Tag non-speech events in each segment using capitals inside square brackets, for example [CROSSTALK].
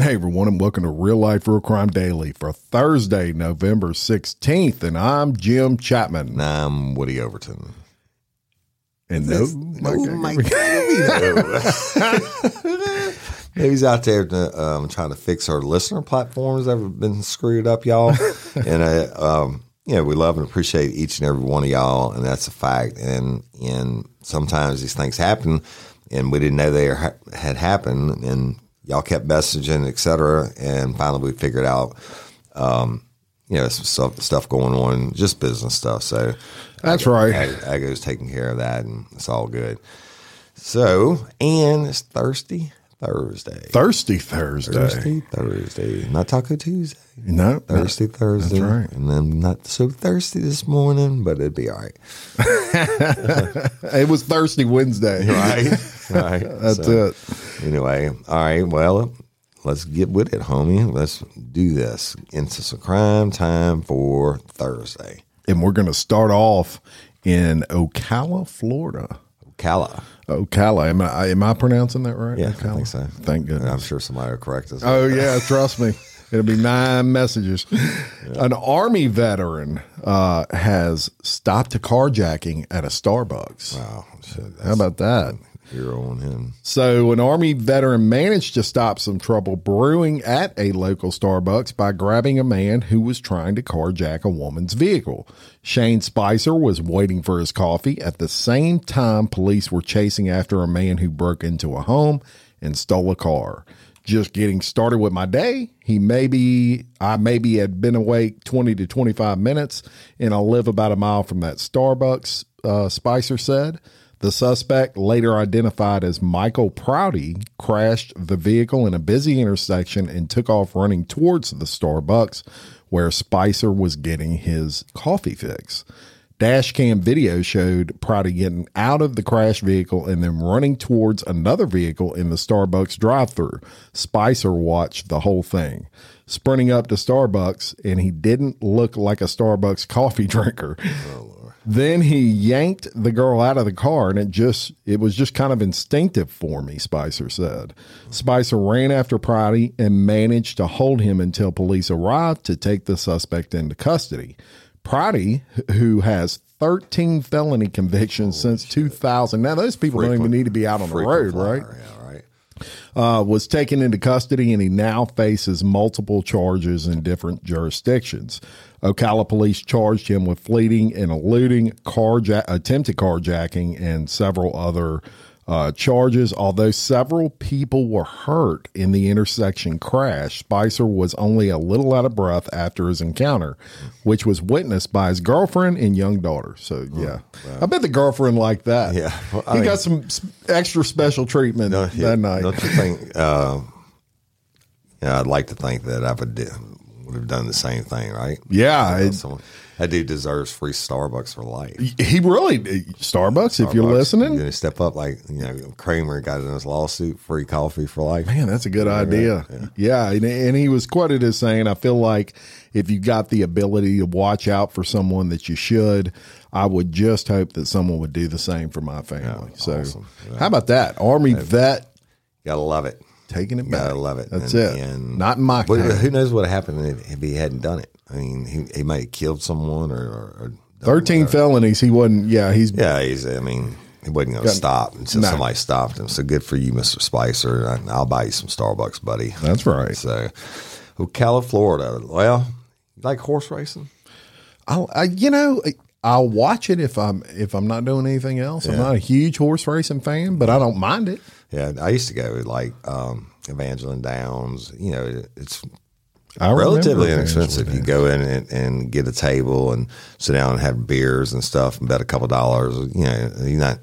Hey everyone, and welcome to Real Life Real Crime Daily for Thursday, November 16th. And I'm Jim Chapman. And I'm Woody Overton. And no, Oh my God. He's out there to, um, trying to fix our listener platforms that have been screwed up, y'all. [LAUGHS] and, uh, um, you know, we love and appreciate each and every one of y'all, and that's a fact. And and sometimes these things happen, and we didn't know they ha- had happened, and y'all kept messaging, et cetera. And finally, we figured out, um, you know, some stuff, stuff going on, just business stuff. So That's right. Ag- Ago's taking care of that, and it's all good. So, and it's thirsty Thursday. Thirsty Thursday. Thirsty Thursday, not Taco Tuesday. No, Thirsty Thursday. right. And then not so thirsty this morning, but it'd be all right. [LAUGHS] it was Thirsty Wednesday. [LAUGHS] Right. right. That's So, it. Anyway, all right. Well, let's get with it, homie. Let's do this. Into some crime time for Thursday. And we're going to start off in Ocala, Florida. Ocala. Ocala. Am I, am I pronouncing that right? Yeah, I think so. Thank goodness. I'm sure somebody will correct us. Oh yeah, trust me. It'll be nine messages. An army veteran uh, has stopped a carjacking at a Starbucks. Wow. Shit, How about that? Hero on him. So, an army veteran managed to stop some trouble brewing at a local Starbucks by grabbing a man who was trying to carjack a woman's vehicle. Shane Spicer was waiting for his coffee at the same time police were chasing after a man who broke into a home and stole a car. Just getting started with my day. He maybe I maybe had been awake 20 to 25 minutes and I live about a mile from that Starbucks, uh, Spicer said. The suspect, later identified as Michael Prouty, crashed the vehicle in a busy intersection and took off running towards the Starbucks where Spicer was getting his coffee fix. Dash cam video showed Prouty getting out of the crash vehicle and then running towards another vehicle in the Starbucks drive through. Spicer watched the whole thing, sprinting up to Starbucks, and he didn't look like a Starbucks coffee [LAUGHS] drinker. Oh, Then he yanked the girl out of the car, and it just it was just kind of instinctive for me, Spicer said. Spicer ran after Prouty and managed to hold him until police arrived to take the suspect into custody. Prouty, who has 13 felony convictions since 2000. Now, those people don't even need to be out on the road, right? Yeah, right. Uh, was taken into custody and he now faces multiple charges in different jurisdictions. Ocala police charged him with fleeing and eluding, carja- attempted carjacking, and several other uh, charges. Although several people were hurt in the intersection crash, Spicer was only a little out of breath after his encounter, which was witnessed by his girlfriend and young daughter. So, yeah, I bet the girlfriend liked that. Yeah. Well, he mean- got some extra special treatment No, that yeah, night. Don't you think? Uh, yeah, I'd like to think that I would, would have done the same thing, right? Yeah, You know, it- someone- that dude deserves free Starbucks for life. he really uh, Starbucks. If you're listening, you step up like you know Kramer got in his lawsuit, free coffee for life. man, that's a good idea. Yeah, and, and he was quoted as saying, "I feel like if you got the ability to watch out for someone that you should, I would just hope that someone would do the same for my family." so, awesome. how about that Army vet Gotta love it. Taking it back? Gotta love it. That's And- it. and- Not in my But who knows what happened if he hadn't done it? I mean, he, he might have killed someone or, or, or Thirteen felonies. He wasn't. Yeah, he's Yeah, he's. I mean, he wasn't going to stop until No. somebody stopped him. So good for you, Mister Spicer. I, I'll buy you some Starbucks, buddy. That's right. So, Ocala, Florida. Well, you like horse racing? I'll, I, you know, I'll watch it if I'm if I'm not doing anything else. I'm not a huge horse racing fan, but I don't mind it. Yeah, I used to go like um, Evangeline Downs. You know, it's I relatively inexpensive. You go in and, and get a table and sit down and have beers and stuff and bet a couple dollars. You know, you're not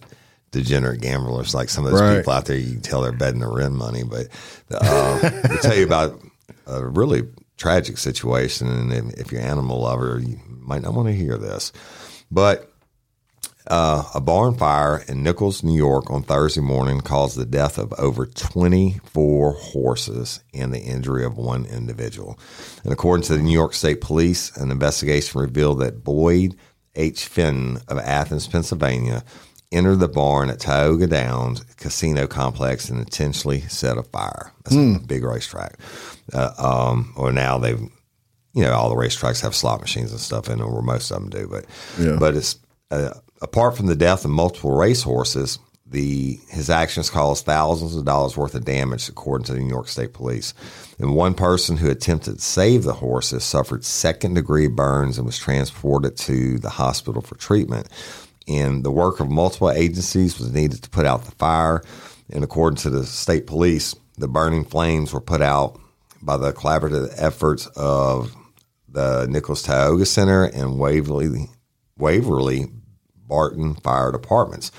degenerate gamblers like some of those Right. people out there. You can tell they're betting their rent money. But uh, to tell you about a really tragic situation, and if, if you're an animal lover, you might not want to hear this. But uh, a barn fire in Nichols, New York on Thursday morning caused the death of over 24 horses and the injury of one individual. And according to the New York State Police, an investigation revealed that Boyd H. Finn of Athens, Pennsylvania, entered the barn at Tioga Downs Casino Complex and intentionally set a fire. That's a big racetrack. Uh, um, or now they've, you know, all the racetracks have slot machines and stuff in them, or most of them do. But, Yeah. but it's uh, apart from the death of multiple racehorses, the his actions caused thousands of dollars worth of damage, according to the New York State Police. And one person who attempted to save the horses suffered second degree burns and was transported to the hospital for treatment. And the work of multiple agencies was needed to put out the fire. And according to the state police, the burning flames were put out by the collaborative efforts of the Nichols Tioga Center and Waverly, Waverly Barton Fire Departments.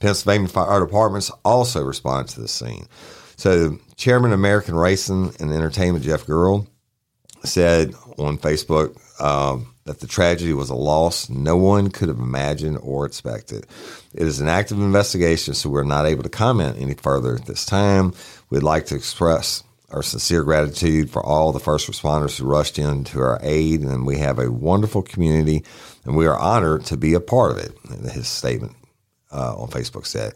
Pennsylvania Fire Departments also responded to the scene. So, Chairman of American Racing and Entertainment Jeff Gural said on Facebook um, that the tragedy was a loss no one could have imagined or expected. It is an active investigation, so we're not able to comment any further at this time. We'd like to express our sincere gratitude for all the first responders who rushed in to our aid, and we have a wonderful community, and we are honored to be a part of it. His statement uh, on Facebook said.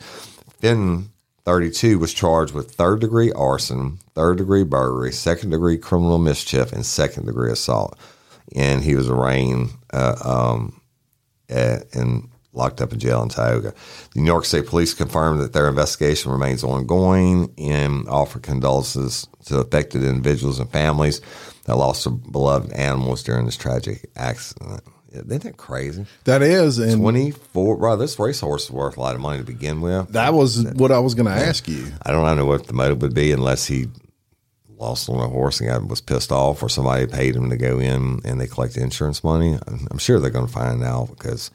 "Finn, 32, was charged with third degree arson, third degree burglary, second degree criminal mischief, and second degree assault. And he was arraigned uh, um, at, and locked up in jail in Tioga. The New York State Police confirmed that their investigation remains ongoing and offer condolences to affected individuals and families that lost their beloved animals during this tragic accident. Isn't that crazy? That is, and 24 bro this racehorse is worth a lot of money to begin with that was what I was going to ask you. i don't know what the motive would be unless he lost on a horse and got, was pissed off or somebody paid him to go in and they collect insurance money i'm, I'm sure they're going to find out because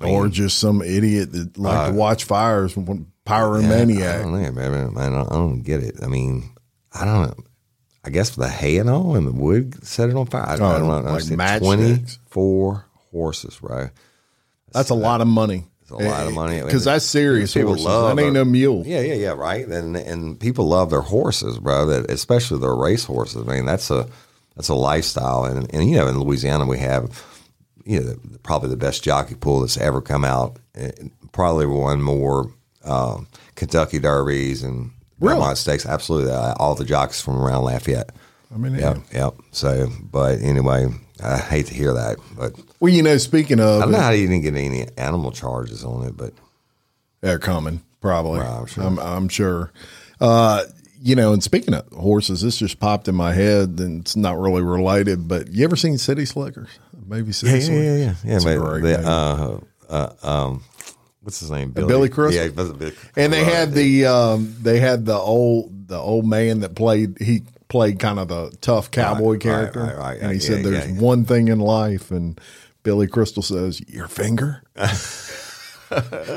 or just some idiot that like to watch fires, I pyromaniac. don't know, man. I don't, I don't get it. I mean, I don't know. I guess the hay and all and the wood set it on fire. I, I oh, don't know. Oh, like matchsticks? 24 horses, bro. That's a lot of money. It's a lot of money. Eh, because that's serious. People Horses. love that ain't no mule. Yeah, yeah, yeah, right. And and people love their horses, bro. That especially their race horses. I mean, that's a that's a lifestyle. And and you know, in Louisiana, we have you know probably the best jockey pool that's ever come out. Probably won more um, Kentucky Derbies and Really? Belmont Stakes. Absolutely, Uh, all the jocks from around Lafayette. I mean, Yep, yep. So, but anyway, I hate to hear that, but well, you know, speaking of, I don't know how you didn't get any animal charges on it, but they're coming probably. I'm sure. I'm, I'm sure. Uh, you know, and speaking of horses, this just popped in my head, and it's not really related. But you ever seen City Slickers? Maybe City yeah, yeah, yeah, yeah. It's a but movie. uh, uh, um, what's his name? Billy, Billy Crystal? Yeah, was a Billy- And they had the um, they had the old the old man that played he played kind of the tough cowboy right, character, right, right. and he Yeah, said, "There's yeah. one thing in life," and Billy Crystal says, "Your finger." [LAUGHS]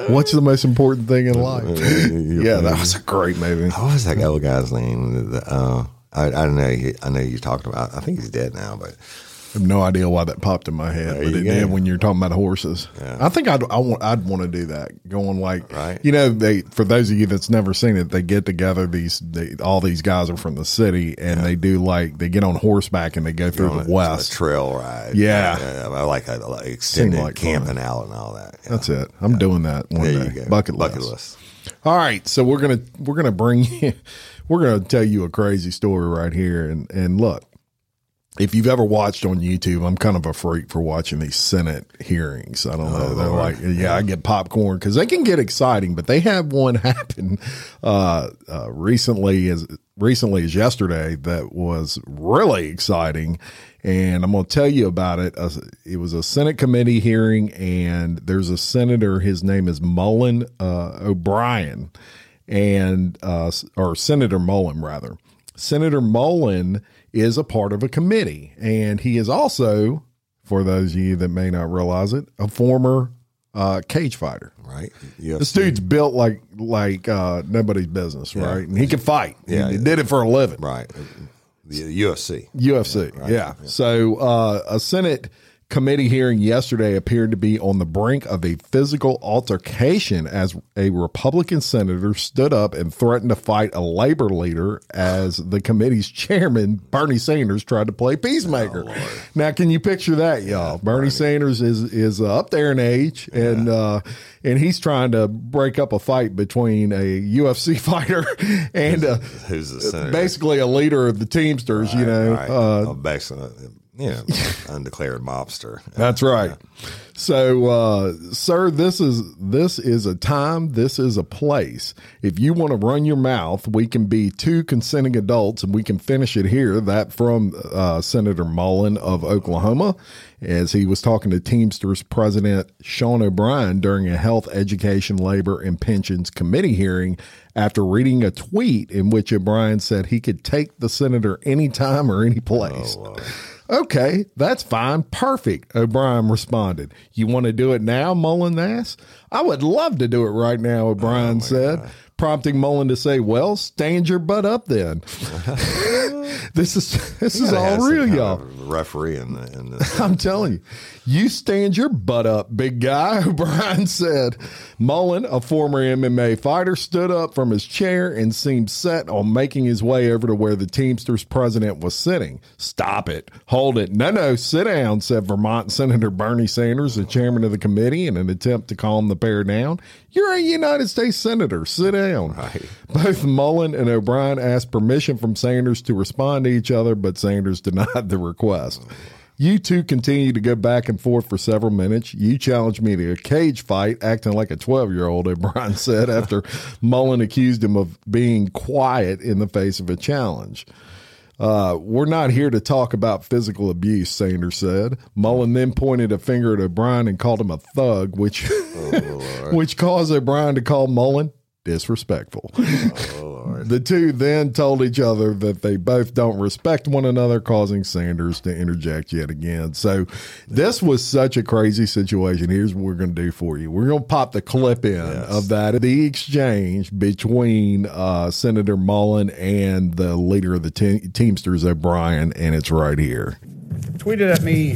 What's the most important thing in life? [LAUGHS] yeah, that was a great movie. What was that old guy's name? The, Uh, I, I don't know. He- I know you're talking about. I think he's dead now, but have no idea why that popped in my head, but you it go. did when you're talking about horses. I think I'd I want I'd want to do that. Going like, Right. you know, they for those of you that's never seen it, they get together. These they, all these guys are from the city, and they do like they get on horseback and they go through the a- west. trail ride. Yeah. I like, I like extended like fun. camping out and all that. Yeah. That's it. I'm doing that one There day. Bucket, Bucket list. list. All right, so we're gonna we're gonna bring [LAUGHS] you, we're gonna tell you a crazy story right here, and and look, if you've ever watched on YouTube, I'm kind of a freak for watching these Senate hearings. I don't know, they're like, yeah, I get popcorn because they can get exciting, but they have one [LAUGHS] happen uh, uh, recently as recently as yesterday that was really exciting. And I'm going to tell you about it. Uh, it was a Senate committee hearing, and there's a senator. His name is Mullin uh, O'Brien, and uh, or Senator Mullin rather. Senator Mullin is a part of a committee, and he is also, for those of you that may not realize it, a former uh, cage fighter. Right. This dude's built like like uh, nobody's business, right? And he can fight. Yeah, he yeah. did it for a living. Right. The UFC. UFC. yeah. So uh, a Senate committee hearing yesterday appeared to be on the brink of a physical altercation as a Republican senator stood up and threatened to fight a labor leader as the committee's chairman, Bernie Sanders, tried to play peacemaker. now, can you picture that, y'all? Bernie Sanders is is uh, up there in age, and uh, and he's trying to break up a fight between a UFC [LAUGHS] fighter and uh, Who's the basically a leader of the Teamsters. you know, Right. uh, Oh, you [LAUGHS] know, undeclared mobster. That's right. So, uh, sir, this is this is a time. This is a place. If you want to run your mouth, we can be two consenting adults, and we can finish it here. That from uh, Senator Mullin of Oklahoma, as he was talking to Teamsters President Sean O'Brien during a Health, Education, Labor, and Pensions Committee hearing after reading a tweet in which O'Brien said he could take the senator anytime or any place. Okay, that's fine. Perfect. O'Brien responded. You want to do it now, Mullin asked. I would love to do it right now, O'Brien oh, said, prompting Mullin to say, Well, stand your butt up then. [LAUGHS] this is this is all real, y'all. Referee in the, in the I'm telling you, you stand your butt up, big guy, [LAUGHS] Brian said. Mullin, a former MMA fighter, stood up from his chair and seemed set on making his way over to where the Teamsters president was sitting. Stop it. Hold it. No, no, sit down, said Vermont Senator Bernie Sanders, the chairman of the committee, in an attempt to calm the pair down. You're a United States Senator. Sit down. Right. Both Mullin and O'Brien asked permission from Sanders to respond to each other, but Sanders [LAUGHS] denied the request. You two continued to go back and forth for several minutes. You challenged me to a cage fight, acting like a 12 year old, O'Brien said after [LAUGHS] Mullin accused him of being quiet in the face of a challenge. Uh, we're not here to talk about physical abuse, Sanders said. Mullin then pointed a finger at O'Brien and called him a thug, which [LAUGHS] which caused O'Brien to call Mullin disrespectful. The two then told each other that they both don't respect one another, causing Sanders to interject yet again. So this was such a crazy situation. Here's what we're going to do for you. We're going to pop the clip in of that the exchange between uh, Senator Mullin and the leader of the te- Teamsters, O'Brien, and it's right here. tweeted at me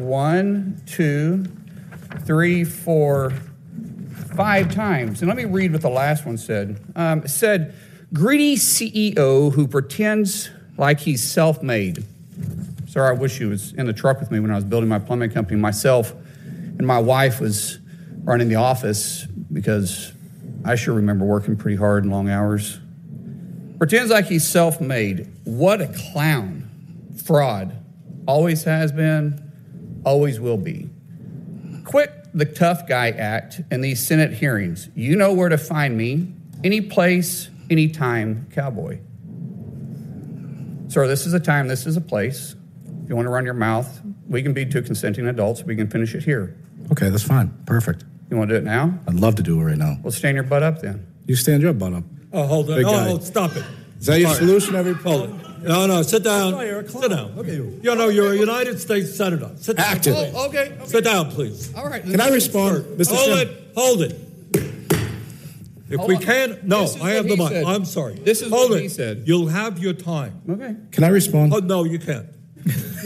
one, two, three, four, five times. And let me read what the last one said. Um, it said, greedy CEO who pretends like he's self made. Sir, I wish he was in the truck with me when I was building my plumbing company. Myself and my wife was running the office because I sure remember working pretty hard and long hours. Pretends like he's self made. What a clown. Fraud. Always has been, always will be. Quit the tough guy act in these Senate hearings. You know where to find me. Any place, anytime, cowboy. Sir, this is a time, this is a place. If you want to run your mouth, we can be two consenting adults. We can finish it here. Okay, that's fine. Perfect. You want to do it now? I'd love to do it right now. Well, stand your butt up then. You stand your butt up. Oh, hold on. Big No, guy. no, stop it. Is that your All right. solution every Hold it. No, no, sit down. Sit down. Look at you. You know, you're a United States Senator. Sit down. Active. Oh, okay, okay. Sit down, please. All right. Can I respond, Mr. Hold Chairman? it. Hold it. If Hold we on. can't, no, This is I have the he mic. said. I'm sorry. This is Hold what it. he said. You'll have your time. Okay. Can I respond? Oh, no, you can't.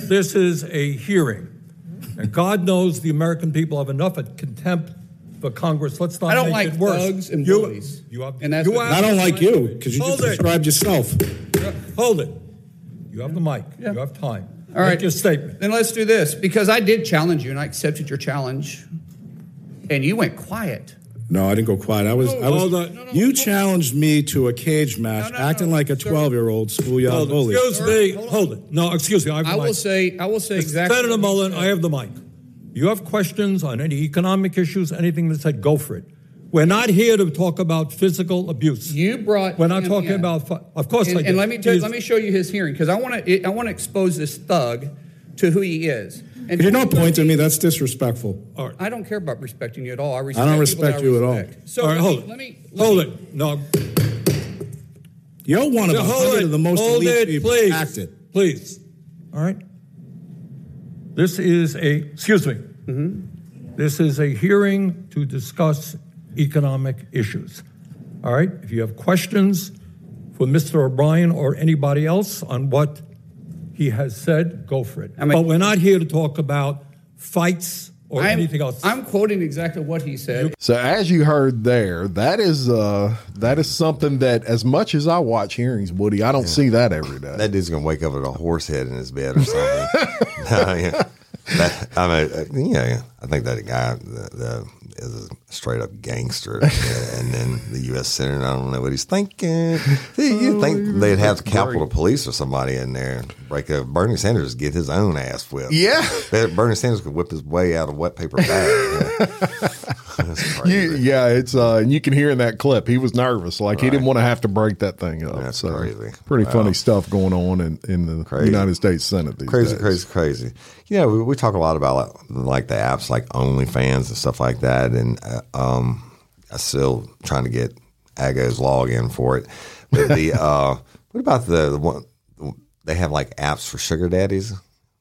this is a hearing. And God knows the American people have enough of contempt for Congress. Let's not I don't make like it worse. thugs and you, bullies. You have, And that's you what- have I don't like you because you Hold just it. described yourself. Hold it. You have the mic. Yeah. You have time. All right. Make your statement. Then let's do this because I did challenge you and I accepted your challenge, and you went quiet. No, I didn't go quiet. I was. I was. hold on. No, no, you hold- challenged me to a cage match, No, no, acting no, like a twelve-year-old schoolyard Hold it. bully. Excuse me. hold. Hold it. No, excuse me. I, have I will mic. say, I will say exactly. Senator what Mullin. I have the mic. You have questions on any economic issues, anything that said, go for it. We're not here to talk about physical abuse. You brought. We're not him talking in. about. Of course, I did. and let me tell, let me show you his hearing because I want to I want to expose this thug to who he is. And If you're not pointing at me, that's disrespectful. All right. I don't care about respecting you at all. I respect. You. I don't respect that I you at all. So All right, let, hold me, it. let me let Hold me- it. No, You're one of a hold it. of the most hold elite it, people please. acted. Please. All right. This is a. Excuse me. Mm-hmm. This is a hearing to discuss economic issues. All right. If you have questions for Mr. O'Brien or anybody else on what he has said, go for it. I mean- but we're not here to talk about fights or I'm, anything else. I'm quoting exactly what he said. So as you heard there, that is uh that is something that as much as I watch hearings, Woody, I don't see that every day. That dude's gonna wake up with a horse head in his bed or something. [LAUGHS] No, yeah. That- I mean, uh, yeah, I think that guy the, the, is a straight up gangster, and then the U.S. senator. I don't know what he's thinking. You think they'd have the Capitol Police or somebody in there break a Bernie Sanders get his own ass whipped? Yeah. Bernie Sanders could whip his way out of wet paper bag. Yeah. You, [LAUGHS] yeah, it's uh, and you can hear in that clip he was nervous, like he didn't want to have to break that thing up. That's so crazy. Pretty Wow. funny stuff going on in, in the Crazy. United States Senate these crazy, days. crazy, crazy. You know, we, we talk a lot about like, like the apps like OnlyFans and stuff like that, and uh, um, I'm still trying to get Ago's login for it. But the [LAUGHS] uh, what about the, the one they have like apps for sugar daddies?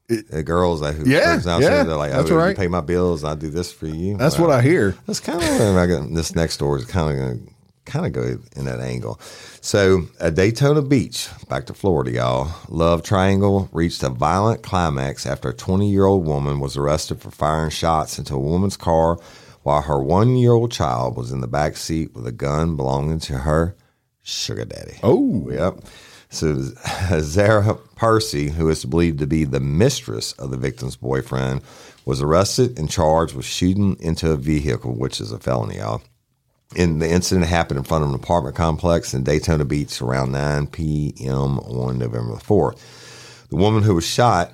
the girls that who Yeah, out yeah, they're like, that's oh, right. you pay my bills, I do this for you. That's Wow. what I hear. That's kind of where I got this next door is kind of going to kind of go in that angle. So, at Daytona Beach, back to Florida, y'all, love triangle reached a violent climax after a 20 year old woman was arrested for firing shots into a woman's car while her one year old child was in the back seat with a gun belonging to her sugar daddy. Oh, Yep. So [LAUGHS] Zara Percy, who is believed to be the mistress of the victim's boyfriend, was arrested and charged with shooting into a vehicle, which is a felony, y'all. And the incident happened in front of an apartment complex in Daytona Beach around 9 p.m. on November the 4th. The woman who was shot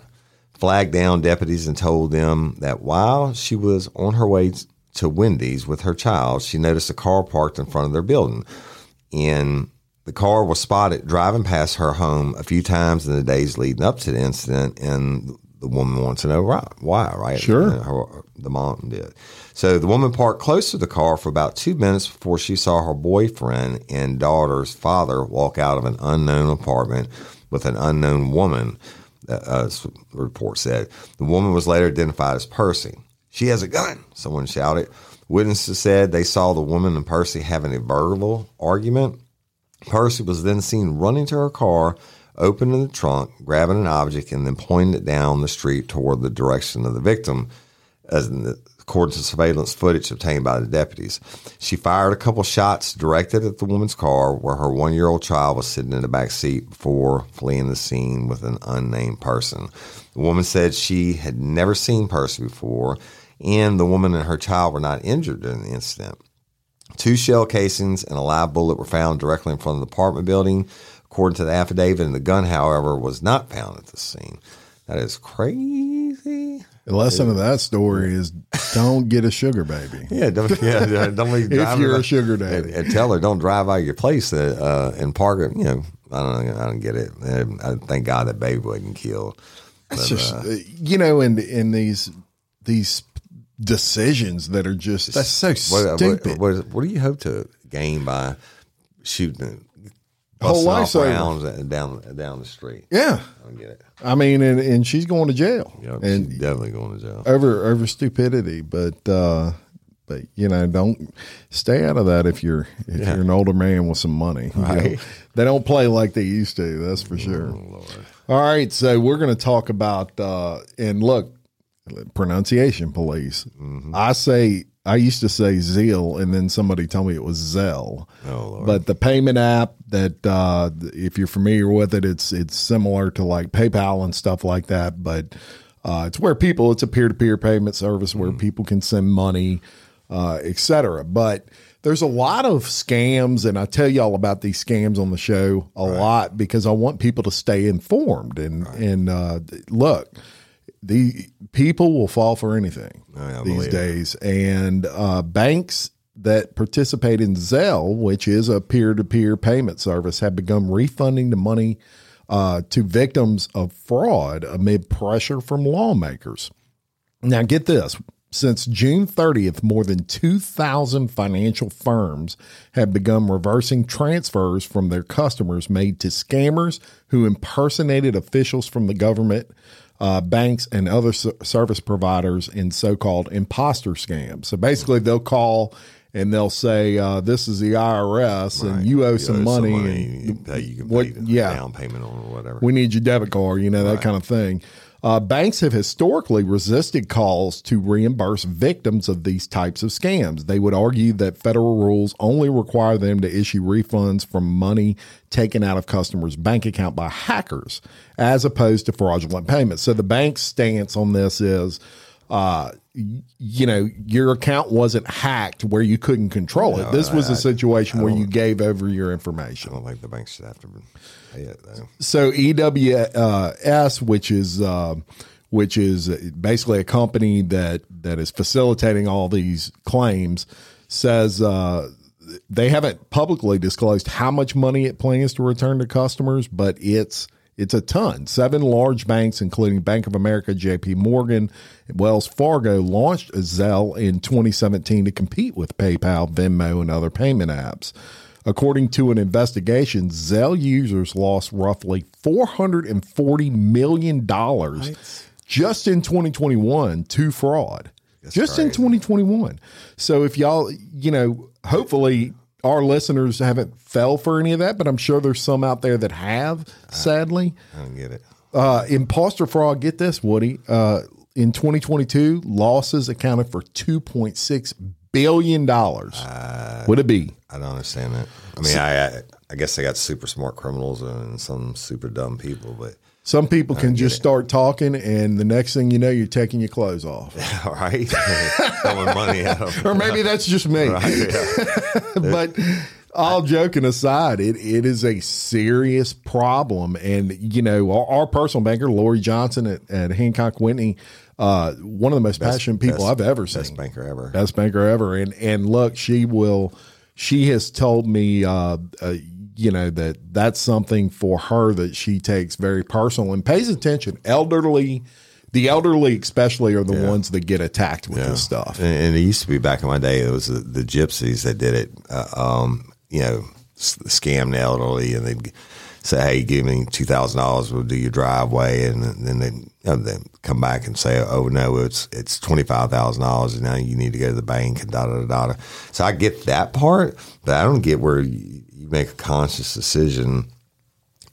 flagged down deputies and told them that while she was on her way to Wendy's with her child, she noticed a car parked in front of their building. And the car was spotted driving past her home a few times in the days leading up to the incident, and the woman wants to know why, right? Sure. Her- the mom did. So the woman parked close to the car for about two minutes before she saw her boyfriend and daughter's father walk out of an unknown apartment with an unknown woman. Uh, uh, the report said the woman was later identified as Percy. She has a gun. Someone shouted. Witnesses said they saw the woman and Percy having a verbal argument. Percy was then seen running to her car, opening the trunk, grabbing an object, and then pointing it down the street toward the direction of the victim, as the, according to surveillance footage obtained by the deputies. She fired a couple shots directed at the woman's car, where her one year old child was sitting in the back seat before fleeing the scene with an unnamed person. The woman said she had never seen Percy before, and the woman and her child were not injured in the incident. Two shell casings and a live bullet were found directly in front of the apartment building, according to the affidavit. And the gun, however, was not found at the scene. That is crazy. The lesson of that story is don't get a sugar baby. [LAUGHS] Yeah, don't, yeah, yeah, don't be [LAUGHS] If you're a sugar daddy. and, tell her don't drive out of your place uh, uh, and park it. You know, I don't I don't get it. And I thank God that baby wasn't killed. But, just uh, uh, you know, in in these these decisions that are just that's so what, stupid. What, what, what do you hope to gain by shooting Whole busting life's off over. rounds down down the street? yeah, I don't get it. I mean, and, and she's going to jail, Yeah, and she's definitely going to jail. over over stupidity. But uh, but you know, don't stay out of that if you're if Yeah. you're an older man with some money. You know, they don't play like they used to. That's for sure. Oh, All right, so we're going to talk about uh, and look pronunciation police. Mm-hmm. I say I used to say Zeal, and then somebody told me it was Zell. Oh, But the payment app that uh, if you're familiar with it, it's it's similar to like PayPal and stuff like that. But uh, it's where people it's a peer to peer payment service where people can send money, uh, etc. But there's a lot of scams, and I tell y'all about these scams on the show a lot because I want people to stay informed. And and uh, look, the people will fall for anything Oh, I these believe it. days, and uh, banks that participate in Zelle, which is a peer to peer payment service, have begun refunding the money uh, to victims of fraud amid pressure from lawmakers. Now, get this. Since June 30th, more than 2,000 financial firms have begun reversing transfers from their customers made to scammers who impersonated officials from the government, uh, banks, and other service providers in so called imposter scams. So basically, they'll call and they'll say, uh, This is the IRS and you owe some money. You, and you, pay, you can what- pay the yeah. down payment on or whatever. we need your debit card, you know, that kind of thing. Uh, banks have historically resisted calls to reimburse victims of these types of scams. They would argue that federal rules only require them to issue refunds from money taken out of customers' bank account by hackers, as opposed to fraudulent payments. So the bank's stance on this is uh, you know, your account wasn't hacked where you couldn't control it. this was a situation where you gave over your information. I don't think the bank should have to pay it though. So EWS, which is uh, which is basically a company that that is facilitating all these claims, says uh, they haven't publicly disclosed how much money it plans to return to customers, but it's it's a ton. Seven large banks, including Bank of America, JP Morgan, Wells Fargo, launched Zelle in 2017 to compete with PayPal, Venmo, and other payment apps. According to an investigation, Zelle users lost roughly $440 million just in 2021 to fraud. just in 2021. So if y'all, you know, hopefully our listeners haven't fell for any of that, but I'm sure there's some out there that have, sadly. I don't get it. Uh, imposter fraud, get this, Woody. Uh, in 2022, losses accounted for $2.6 billion. Would it be? I don't understand that. I mean, I, I I guess they got super smart criminals and some super dumb people, but Some people can just start talking, and the next thing you know, you're taking your clothes off. [LAUGHS] all right, [LAUGHS] throwing money at them. or maybe that's just me. [LAUGHS] but all joking aside, it, it is a serious problem. And, you know, our, our personal banker, Lori Johnson at, at Hancock Whitney, uh, one of the most passionate people best- I've ever seen. Best banker ever. Best banker ever. And, and look, she will, she has told me, uh, uh, you know, that that's something for her that she takes very personal and pays attention. Elderly, the elderly especially are the ones that get attacked with this stuff. And, and it used to be back in my day, it was the, the gypsies that did it. Uh, um, you know, s- scam the elderly, and they'd say, "Hey, give me two thousand dollars, we'll do your driveway," and then they you know, they come back and say, "Oh no, it's it's twenty five thousand dollars, and now you need to go to the bank and da da da da." So I get that part, but I don't get where make a conscious decision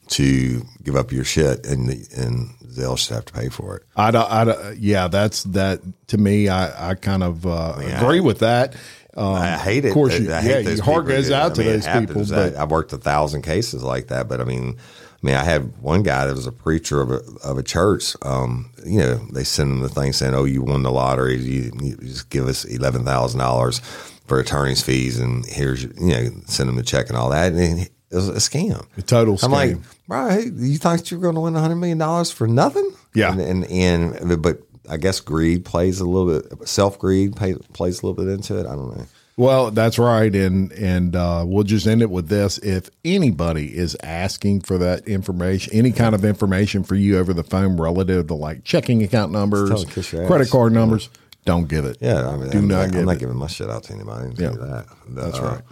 to give up your shit, and the, and they'll just have to pay for it. I don't, I don't, yeah, that's that to me. I, I kind of uh, agree with that. Um, I hate it. Of course, you, I hate yeah, those your heart people goes out I to mean, those people. But I, I've worked a thousand cases like that, but I mean, I mean, I had one guy that was a preacher of a of a church. Um, you know, they send him the thing saying, "Oh, you won the lottery. You, you just give us eleven thousand dollars for attorney's fees, and here's you know, send him the check and all that." And it was a scam. A total scam. I'm like, bro, hey, you thought you were going to win a hundred million dollars for nothing? Yeah. and and, and but. I guess greed plays a little bit. Self greed plays a little bit into it. I don't know. well, that's right, and and uh, we'll just end it with this: if anybody is asking for that information, any kind of information for you over the phone relative to like checking account numbers, tell them to kiss your credit card numbers, don't give it. Yeah, I mean, do I'm, not I'm give not it. giving my shit out to anybody. Yeah, that. that's Uh, right.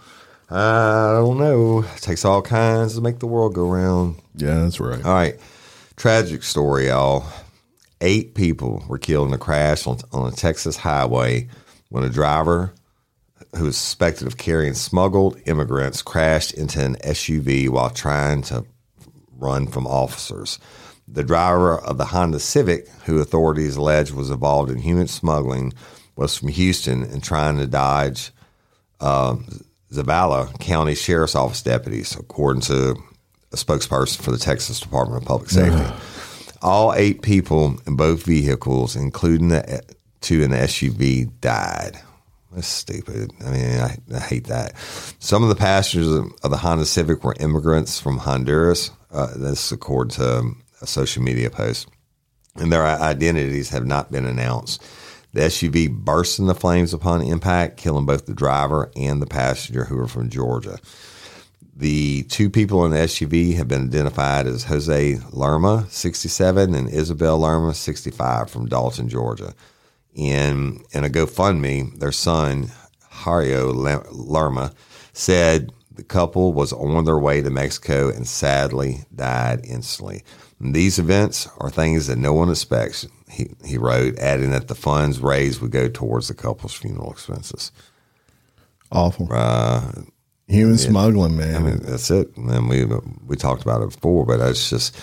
I don't know. It takes all kinds to make the world go round. Yeah, that's right. All right, tragic story, y'all. Eight people were killed in a crash on, on a Texas highway when a driver who was suspected of carrying smuggled immigrants crashed into an SUV while trying to run from officers. The driver of the Honda Civic, who authorities allege was involved in human smuggling, was from Houston and trying to dodge uh, Zavala County Sheriff's Office deputies, according to a spokesperson for the Texas Department of Public Safety. All eight people in both vehicles, including the two in the SUV, died. That's stupid. I mean, I, I hate that. Some of the passengers of, the Honda Civic were immigrants from Honduras. Uh, this according to a social media post. And their identities have not been announced. The SUV burst into flames upon impact, killing both the driver and the passenger who were from Georgia. The two people in the SUV have been identified as Jose Lerma, 67, and Isabel Lerma, 65, from Dalton, Georgia. In, in a GoFundMe, their son, Hario Le- Lerma, said the couple was on their way to Mexico and sadly died instantly. These events are things that no one expects, he, he wrote, adding that the funds raised would go towards the couple's funeral expenses. Awful. Uh, Human smuggling, man. I mean, that's it. And we we talked about it before, but it's just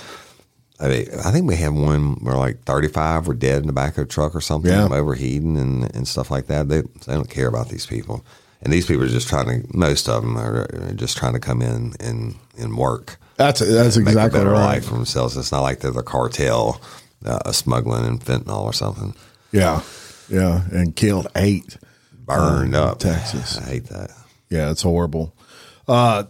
I mean, I think we had one where like 35 were dead in the back of a truck or something, Yeah. overheating and, and stuff like that. They, they don't care about these people. And these people are just trying to, most of them are, are just trying to come in and, and work. That's that's and exactly make a better right. life for themselves. It's not like they're the cartel uh, smuggling in fentanyl or something. Yeah, yeah, and killed eight. Burned uh, up. Texas. I hate that. Yeah, it's horrible. Uh,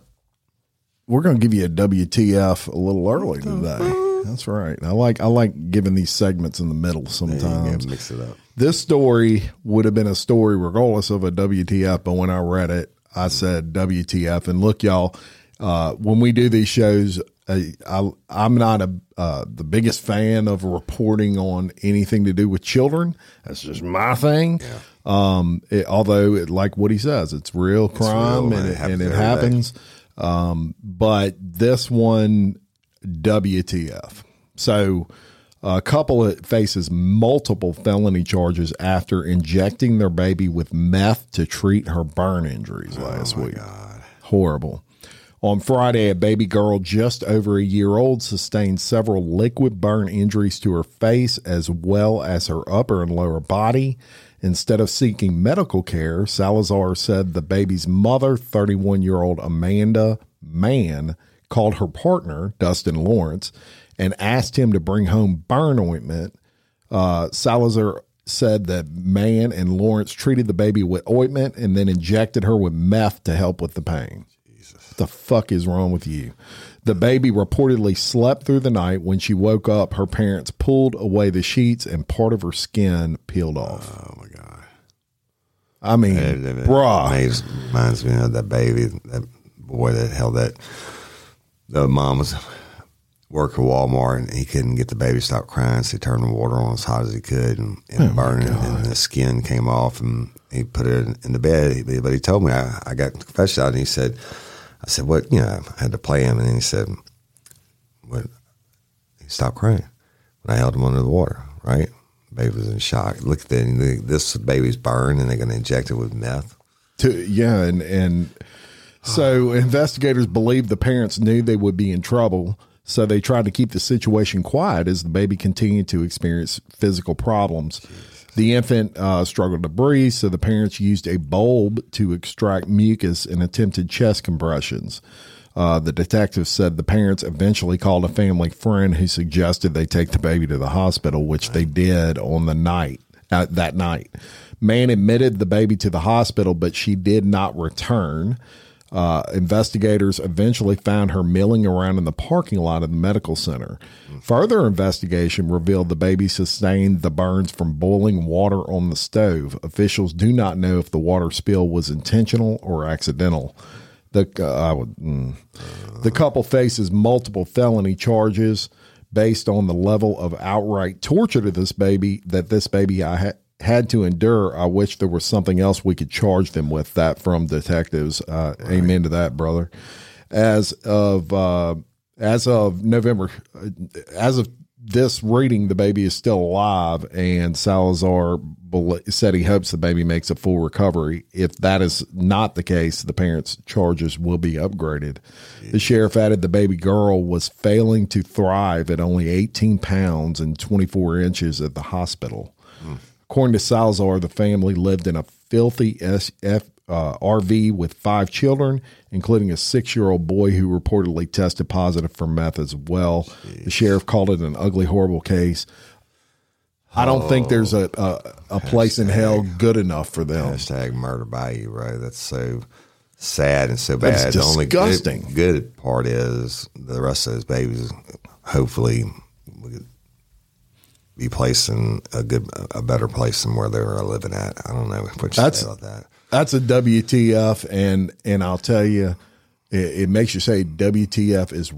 we're going to give you a WTF a little early today. That's right. I like I like giving these segments in the middle Yeah, sometimes. mix it up. This story would have been a story regardless of a WTF, but when I read it, I said WTF. And look, y'all, uh, when we do these shows, uh, I, I'm not a uh, the biggest fan of reporting on anything to do with children. That's just my thing. Um, it, although, it, like what he says, it's real crime real, and. It and it happens. Um, but this one, WTF. So a couple faces multiple felony charges after injecting their baby with meth to treat her burn injuries last week. Horrible. On Friday, a baby girl just over a year old sustained several liquid burn injuries to her face as well as her upper and lower body. Instead of seeking medical care, Salazar said the baby's mother, 31 year old Amanda Mann, called her partner, Dustin Lawrence, and asked him to bring home burn ointment uh, Salazar said that Mann and Lawrence treated the baby with ointment and then injected her with meth to help with the pain. The fuck is wrong with you? The baby reportedly slept through the night. When she woke up, her parents pulled away the sheets and part of her skin peeled off. Oh my God. I mean, It- it- bruh. Reminds, reminds me of that baby, that boy that held that. The mom was working at Walmart and he couldn't get the baby to stop crying, so he turned the water on as hot as he could and, and oh, burned it, and the skin came off, and he put it in, in the bed. But he told me I, I got confession out, and he said, "I said what? You know, I had to play him, and then he said, what? He stopped crying when I held him under the water, right?" Baby was in shock. Look at the, this baby's burned, and they're going to inject it with meth. To, yeah, and and so [SIGHS] investigators believe the parents knew they would be in trouble, so they tried to keep the situation quiet as the baby continued to experience physical problems. The infant uh, struggled to breathe, so the parents used a bulb to extract mucus and attempted chest compressions. Uh, the detective said the parents eventually called a family friend who suggested they take the baby to the hospital, which they did on the night uh, that night. Man admitted the baby to the hospital, but she did not return. Uh, investigators eventually found her milling around in the parking lot of the medical center. Further investigation revealed the baby sustained the burns from boiling water on the stove. Officials do not know if the water spill was intentional or accidental. The uh, would, mm. the couple faces multiple felony charges based on the level of outright torture to this baby that this baby I ha- had to endure. I wish there was something else we could charge them with. That from detectives. Uh, Amen to that, brother. As of uh, as of November, uh, as of this reading, the baby is still alive, and Salazar said he hopes the baby makes a full recovery. If that is not the case, the parents' charges will be upgraded. The sheriff added the baby girl was failing to thrive at only 18 pounds and 24 inches at the hospital. According to Salazar, the family lived in a filthy SF, uh, RV with five children, including a six year old boy who reportedly tested positive for meth as well. The sheriff called it an ugly, horrible case. I don't think there's a, a, a place in hell good enough for them. Hashtag murder by you, right? That's so sad and so That's bad. The only good, good part is the rest of those babies, hopefully, be placed in a good, a better place than where they were living at. I don't know what you That's- about that. That's a WTF, and and I'll tell you, it, it makes you say WTF is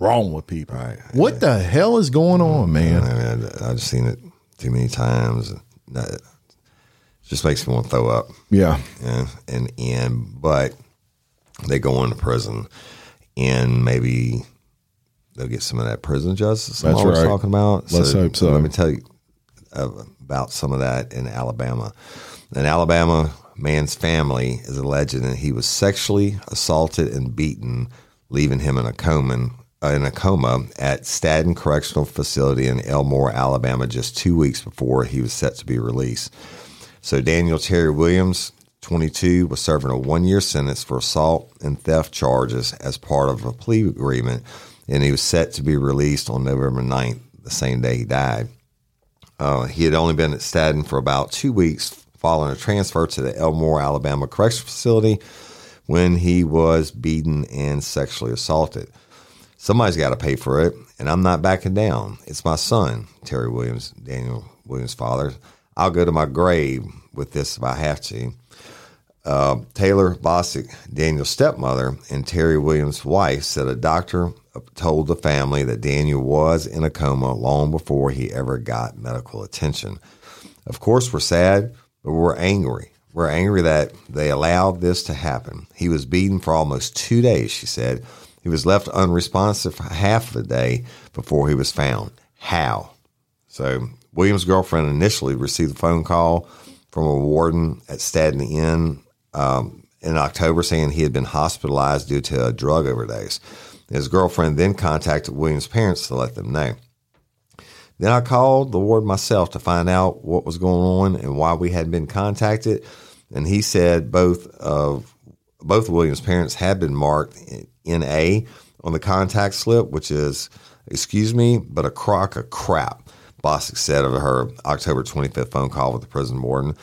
wrong with people. Right. What the hell is going mm-hmm. on, man? I mean, I, I've seen it too many times. That just makes me want to throw up. Yeah. Yeah, and and but they go into prison, and maybe they'll get some of that prison justice. That's always right. talking about. Let's hope so. Let me tell you about some of that in Alabama. In Alabama, man's family is alleging that he was sexually assaulted and beaten, leaving him in a coma in a coma at Staton Correctional Facility in Elmore, Alabama, just two weeks before he was set to be released. So Daniel Terry Williams, 22, was serving a one year sentence for assault and theft charges as part of a plea agreement, and he was set to be released on November 9th, the same day he died. Uh, he had only been at Staton for about two weeks following a transfer to the Elmore, Alabama Correctional Facility when he was beaten and sexually assaulted. Somebody's got to pay for it, and I'm not backing down. It's my son, Terry Williams, Daniel Williams' father. I'll go to my grave with this if I have to. Uh, Taylor Bosick, Daniel's stepmother, and Terry Williams' wife said a doctor told the family that Daniel was in a coma long before he ever got medical attention. Of course, we're sad, but we're angry. We're angry that they allowed this to happen. He was beaten for almost two days, she said. He was left unresponsive for half of the day before he was found. How? So, Williams' girlfriend initially received a phone call from a warden at Staton Inn um, in October saying he had been hospitalized due to a drug overdose. His girlfriend then contacted Williams' parents to let them know. Then I called the ward myself to find out what was going on and why we had been contacted. And he said both of both Williams' parents had been marked in A on the contact slip, which is, excuse me, but a crock of crap. Bostic said of her October 25th phone call with the prison warden.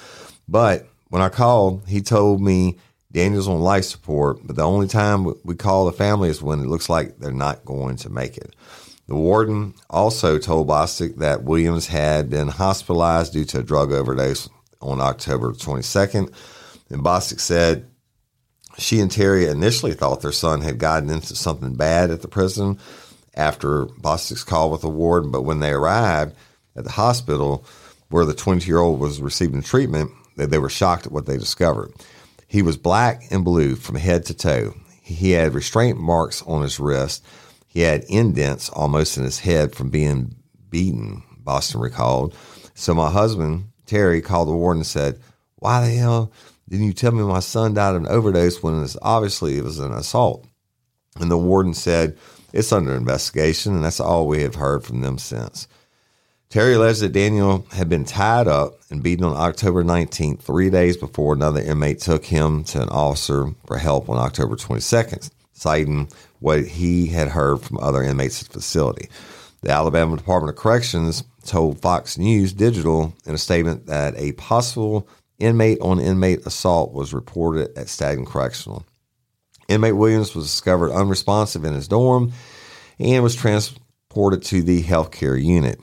But when I called, he told me Daniel's on life support, but the only time we call the family is when it looks like they're not going to make it. The warden also told Bostic that Williams had been hospitalized due to a drug overdose on October 22nd. And Bostic said she and Terry initially thought their son had gotten into something bad at the prison after Bostic's call with the warden, but when they arrived at the hospital where the 20 year old was receiving treatment, they were shocked at what they discovered. He was black and blue from head to toe. He had restraint marks on his wrist. He had indents almost in his head from being beaten, Bostic recalled. So my husband, Terry, called the warden and said, Why the hell didn't you tell me my son died of an overdose when it's obviously it was an assault? And the warden said, It's under investigation, and that's all we have heard from them since. Terry alleged that Daniel had been tied up and beaten on October 19th, three days before another inmate took him to an officer for help on October 22nd, citing what he had heard from other inmates at the facility. The Alabama Department of Corrections told Fox News Digital in a statement that a possible inmate on inmate assault was reported at Staton Correctional. Inmate Williams was discovered unresponsive in his dorm and was transported to the healthcare unit.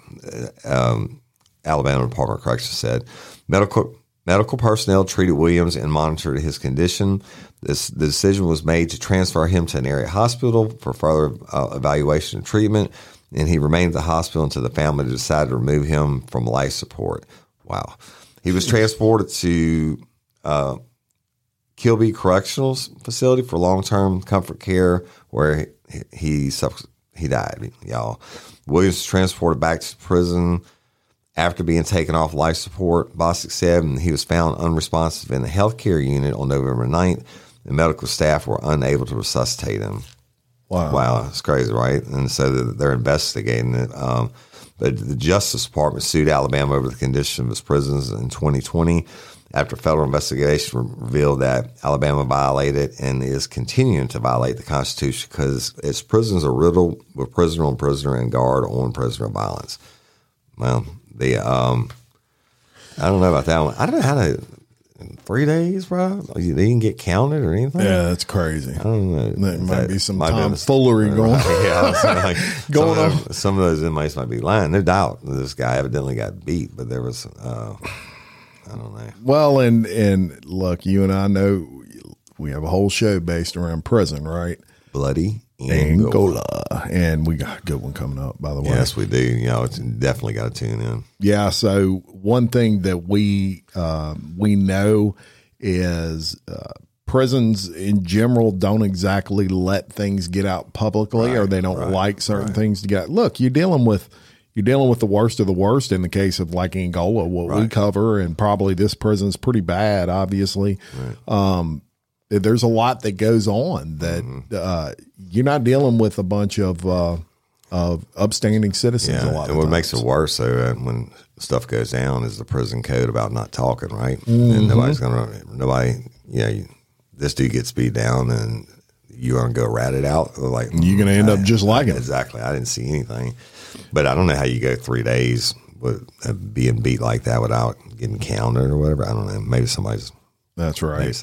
Um, Alabama Department of Corrections said medical medical personnel treated Williams and monitored his condition. This the decision was made to transfer him to an area hospital for further uh, evaluation and treatment, and he remained at the hospital until the family decided to remove him from life support. Wow, he was transported to uh, Kilby Correctional Facility for long term comfort care, where he he, he died. Y'all, Williams was transported back to prison after being taken off life support. Bostic said he was found unresponsive in the healthcare unit on November 9th. The medical staff were unable to resuscitate him. Wow. Wow, it's crazy, right? And so they're investigating it. Um, but the Justice Department sued Alabama over the condition of its prisons in 2020 after federal investigation revealed that Alabama violated and is continuing to violate the Constitution because its prisons are riddled with prisoner on prisoner and guard on prisoner violence. Well, the um, I don't know about that one. I don't know how to. Three days, bro. They didn't get counted or anything. Yeah, that's crazy. I don't know. There might That be some might tomfoolery going on. [LAUGHS] Yeah, like, [LAUGHS] Going some, on. Of those, some of those inmates might be lying. No doubt this guy evidently got beat, but there was, uh, I don't know. Well, and and look, you and I know we have a whole show based around prison, right? Bloody Angola. Angola, and we got a good one coming up, by the way. Yes, we do. You know, it's definitely got to tune in. Yeah. So one thing that we um, we know is uh, prisons in general don't exactly let things get out publicly, or they don't like certain things to get. Look, you're dealing with you're dealing with the worst of the worst in the case of like Angola, what we cover, and probably this prison's pretty bad, obviously. Um, there's a lot that goes on that uh, you're not dealing with a bunch of uh, of upstanding citizens a Yeah, lot and what times. makes it worse though, uh, when stuff goes down, is the prison code about not talking, right? Mm-hmm. And nobody's gonna, nobody, yeah, you, this dude gets beat down, and you're gonna go rat it out, like You're gonna end up just like him. Exactly. I didn't see anything, but I don't know how you go three days with uh, being beat like that without getting counted or whatever. I don't know. Maybe somebody's That's right.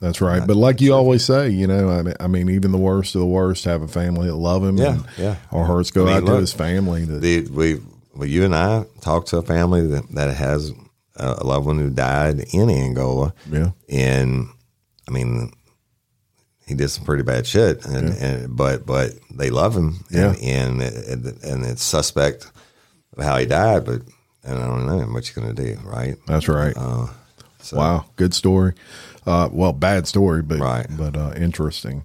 That's right. But like you always say, you know, I mean, I mean, even the worst of the worst have a family that love him. Yeah, and yeah. Our hearts go I mean, out to his family. That, The, we, well, you and I talked to a family that, that has a loved one who died in Angola. Yeah. And I mean, he did some pretty bad shit, and, and but but they love him, Yeah. and and, and it's suspect of how he died, but and I don't know what you're gonna do, right? that's right. Uh, so, wow, good story. Uh, well, bad story, but Right. but uh, interesting.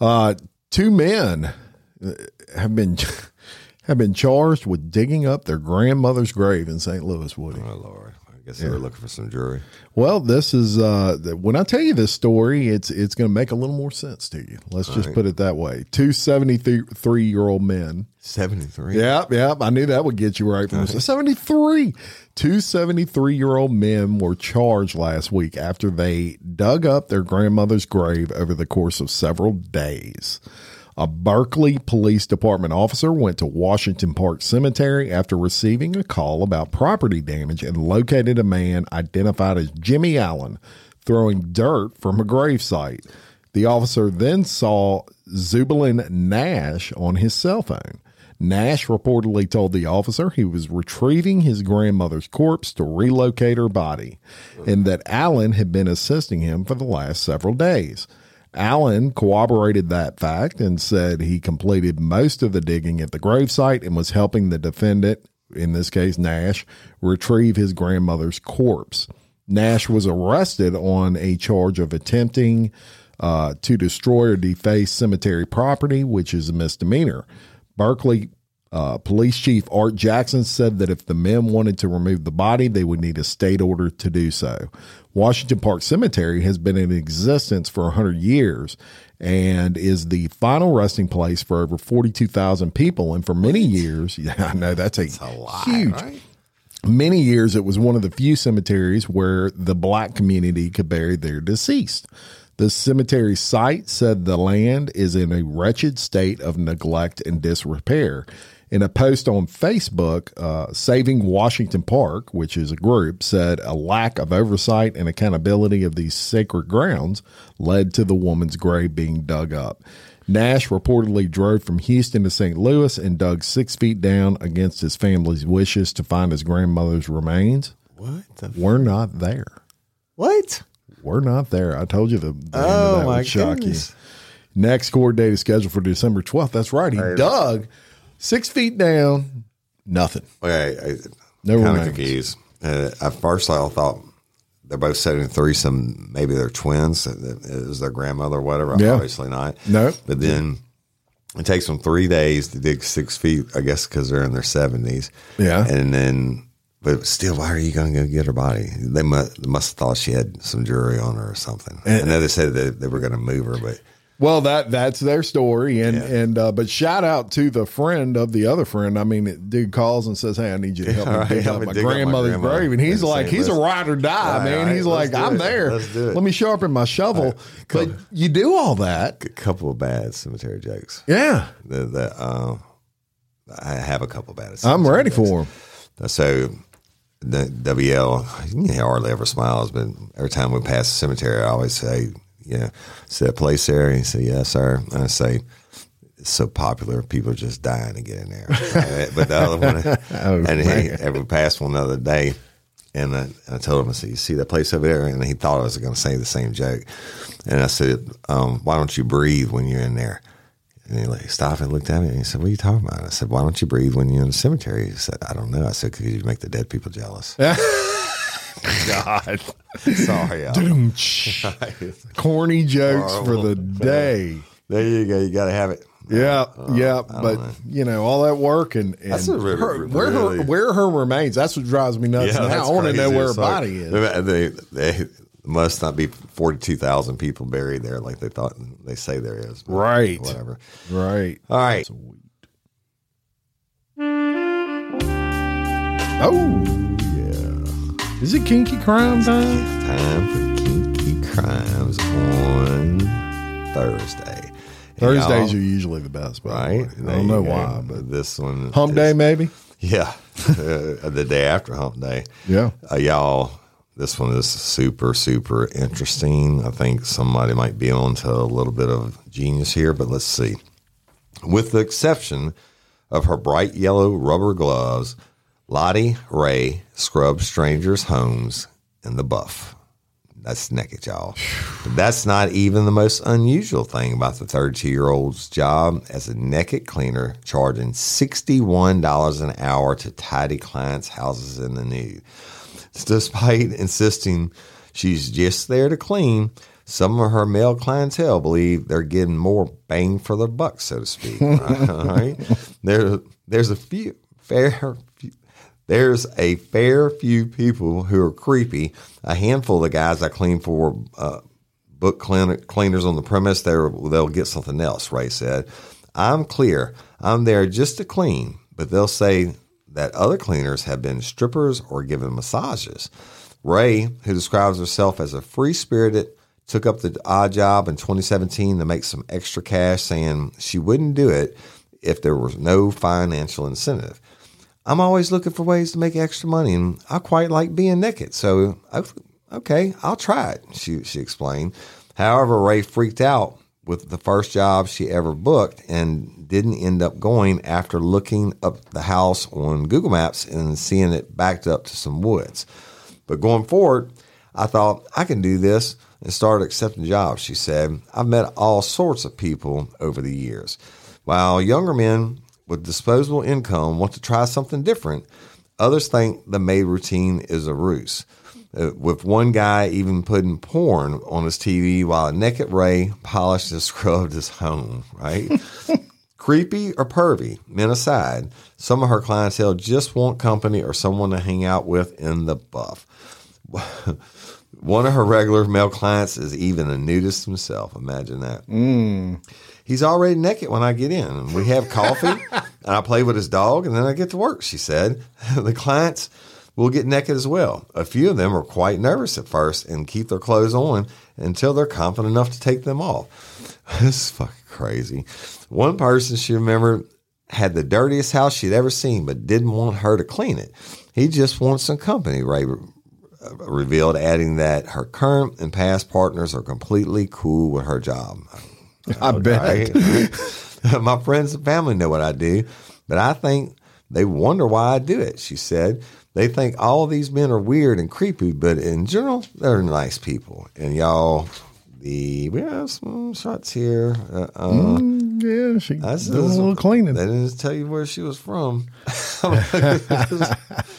Uh, two men uh, have been [LAUGHS] have been charged with digging up their grandmother's grave in St. Louis. Woody. Oh Lord, I guess they were looking for some jury. Well, this is uh, when I tell you this story, it's it's going to make a little more sense to you. Let's just right. put it that way. Two 73 year old men Seventy three. Yep, yep. I knew that would get you right from the 73. Two 73 year old men were charged last week after they dug up their grandmother's grave over the course of several days. A Berkeley Police Department officer went to Washington Park Cemetery after receiving a call about property damage and located a man identified as Jimmy Allen throwing dirt from a gravesite. The officer then saw Zubalin Nash on his cell phone. Nash reportedly told the officer he was retrieving his grandmother's corpse to relocate her body and that Allen had been assisting him for the last several days. Allen corroborated that fact and said he completed most of the digging at the gravesite and was helping the defendant, in this case Nash, retrieve his grandmother's corpse. Nash was arrested on a charge of attempting uh, to destroy or deface cemetery property, which is a misdemeanor. Berkeley uh, Police Chief Art Jackson said that if the men wanted to remove the body, they would need a state order to do so. Washington Park Cemetery has been in existence for 100 years and is the final resting place for over 42,000 people. And for many years, [LAUGHS] yeah, I know that's a, huge, many years it was one of the few cemeteries where the black community could bury their deceased. The cemetery site said the land is in a wretched state of neglect and disrepair. In a post on Facebook, uh, Saving Washington Park, which is a group, said a lack of oversight and accountability of these sacred grounds led to the woman's grave being dug up. Nash reportedly drove from Houston to St. Louis and dug six feet down against his family's wishes to find his grandmother's remains. What? The, We're not there. what? We're not there. I told you the, the end of Oh that my would shock goodness. you. Next court date is scheduled for December 12th. That's right. He dug six feet down, nothing. Okay, I, No kind of confused. Uh, at first, I thought they're both setting threesome. Maybe they're twins. That- that Is their grandmother or whatever? Yeah. Obviously not. No. But then it takes them three days to dig six feet. I guess because they're in their seventies. Yeah. And then, but still, why are you going to go get her body? They must, they must have thought she had some jewelry on her or something. I know they said that they were going to move her, but Well, that that's their story, and Yeah. and uh, but shout out to the friend of the other friend. I mean, dude calls and says, "Hey, I need you to help me right, dig help up my dig up my grandmother's grave," and he's like, "He's a ride or die, Right, man." right, he's like, "I'm it. there. Let's do it." Let me sharpen my shovel." But you do all that, a couple of bad cemetery jokes. yeah. The, the, uh, I have a couple bad. I'm ready jokes. for him. So the WL he hardly ever smiles, but every time we pass the cemetery, I always say, "Yeah, is that place there?" And he said, "Yes, sir." And I say, "It's so popular, people are just dying to get in there." [LAUGHS] but the other one, [LAUGHS] Oh, and he, we passed one the other day, and I, I told him, "I said, you see that place over there?" And he thought I was going to say the same joke, and I said, um, "Why don't you breathe when you're in there?" And he like stopped and looked at me and he said, What are you talking about? I said, Why don't you breathe when you're in the cemetery? He said, I don't know. I said, Because you make the dead people jealous. [LAUGHS] God, [LAUGHS] Sorry, Al. [LAUGHS] corny jokes for the day. There you go. You got to have it. Yeah, yeah, Uh, don't but know. you know all that work and, and That's a really- her, where really- her where her remains. That's what drives me nuts. now I want to know where her body is. They, they, must not be forty two thousand people buried there like they thought they say there is. Right. Whatever. Right. All right. Oh, Yeah. Is it kinky crime time? Time for kinky crimes on Thursday. And Thursdays are usually the best, by the right. I don't know why, but this one hump is- day maybe. Yeah, uh, [LAUGHS] the day after hump day. Yeah. Uh, y'all, this one is super, super interesting. I think somebody might be onto a little bit of genius here, but let's see. With the exception of her bright yellow rubber gloves, Lottie Ray scrubbed strangers' homes in the buff. That's naked, y'all. But that's not even the most unusual thing about the 32 year old's job as a naked cleaner, charging $61 an hour to tidy clients' houses in the nude. [LAUGHS] Despite insisting she's just there to clean, some of her male clientele believe they're getting more bang for their buck, so to speak. [LAUGHS] There, there's a few fair. There's a fair few people who are creepy. A handful of the guys I clean for uh, book clean, cleaners on the premise, they'll get something else, Ray said. I'm clear. I'm there just to clean, but they'll say that other cleaners have been strippers or given massages. Ray, who describes herself as a free spirited, took up the odd job in 2017 to make some extra cash, saying she wouldn't do it if there was no financial incentive. I'm always looking for ways to make extra money, and I quite like being naked. So, okay, I'll try it. She she explained. However, Ray freaked out with the first job she ever booked and didn't end up going after looking up the house on Google Maps and seeing it backed up to some woods. But going forward, I thought I can do this and started accepting jobs. She said, I've met all sorts of people over the years. While younger men with disposable income want to try something different, others think the maid routine is a ruse. Uh, with one guy even putting porn on his TV while a naked Ray polished and [LAUGHS] scrubbed his home, right? [LAUGHS] Creepy or pervy, men aside, some of her clientele just want company or someone to hang out with in the buff. [LAUGHS] One of her regular male clients is even a nudist himself. Imagine that. He's already naked when I get in. We have coffee, [LAUGHS] and I play with his dog, and then I get to work, she said. [LAUGHS] the clients will get naked as well. A few of them are quite nervous at first and keep their clothes on until they're confident enough to take them off. [LAUGHS] this is fucking crazy. One person she remembered had the dirtiest house she'd ever seen, but didn't want her to clean it. He just wants some company, Ray uh, revealed, adding that her current and past partners are completely cool with her job. I bet. [LAUGHS] My friends and family know what I do, but I think they wonder why I do it, she said. They think all these men are weird and creepy, but in general, they're nice people. And y'all, the we have some shots here. Uh, uh, Yeah, she that's doing a little cleaning. They didn't tell you where she was from. [LAUGHS]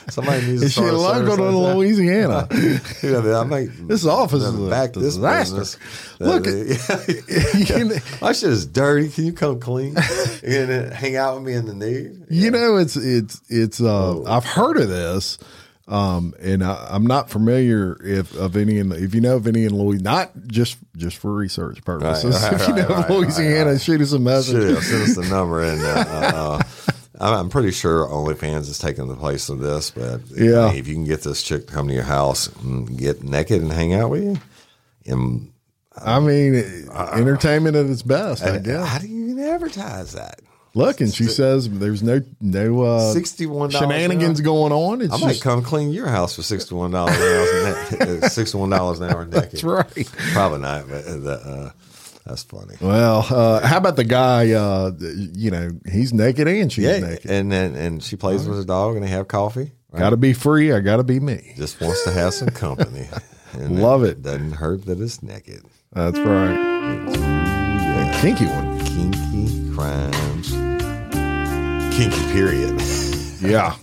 Somebody needs to Is she a local to. Louisiana? [LAUGHS] You know, I might [LAUGHS] This office is a back this disaster. business. Look, you know- my shit is dirty. Can you come clean and hang out with me in the nude? You know, it's it's it's. Uh, Oh. I've heard of this, um, and I, I'm not familiar if of any in if you know of any in Louisiana. Not just just for research purposes. Right, right, [LAUGHS] if you know right, of Louisiana, shoot us a message. Have sent us the number, and uh, uh, I'm, pretty sure OnlyFans is taking the place of this. But Yeah. if you can get this chick to come to your house and get naked and hang out with you, and I mean, entertainment at its best. I how guess. do you even advertise that? Look, and she says there's no no uh, $61 shenanigans an going on. It's I might just come clean your house for sixty one dollars an hour. [LAUGHS] Sixty one dollars an hour naked. that's right. Probably not, but uh, uh, that's funny. Well, uh, how about the guy? Uh, you know, he's naked and she's Yeah, naked. and then and she plays with her dog, and they have coffee. Right? Got to be free. I got to be me. Just wants to have some company. [LAUGHS] And Love it. Doesn't hurt that it's naked. That's right. Yeah. Kinky one. Kinky crimes. Kinky period. [LAUGHS] Yeah.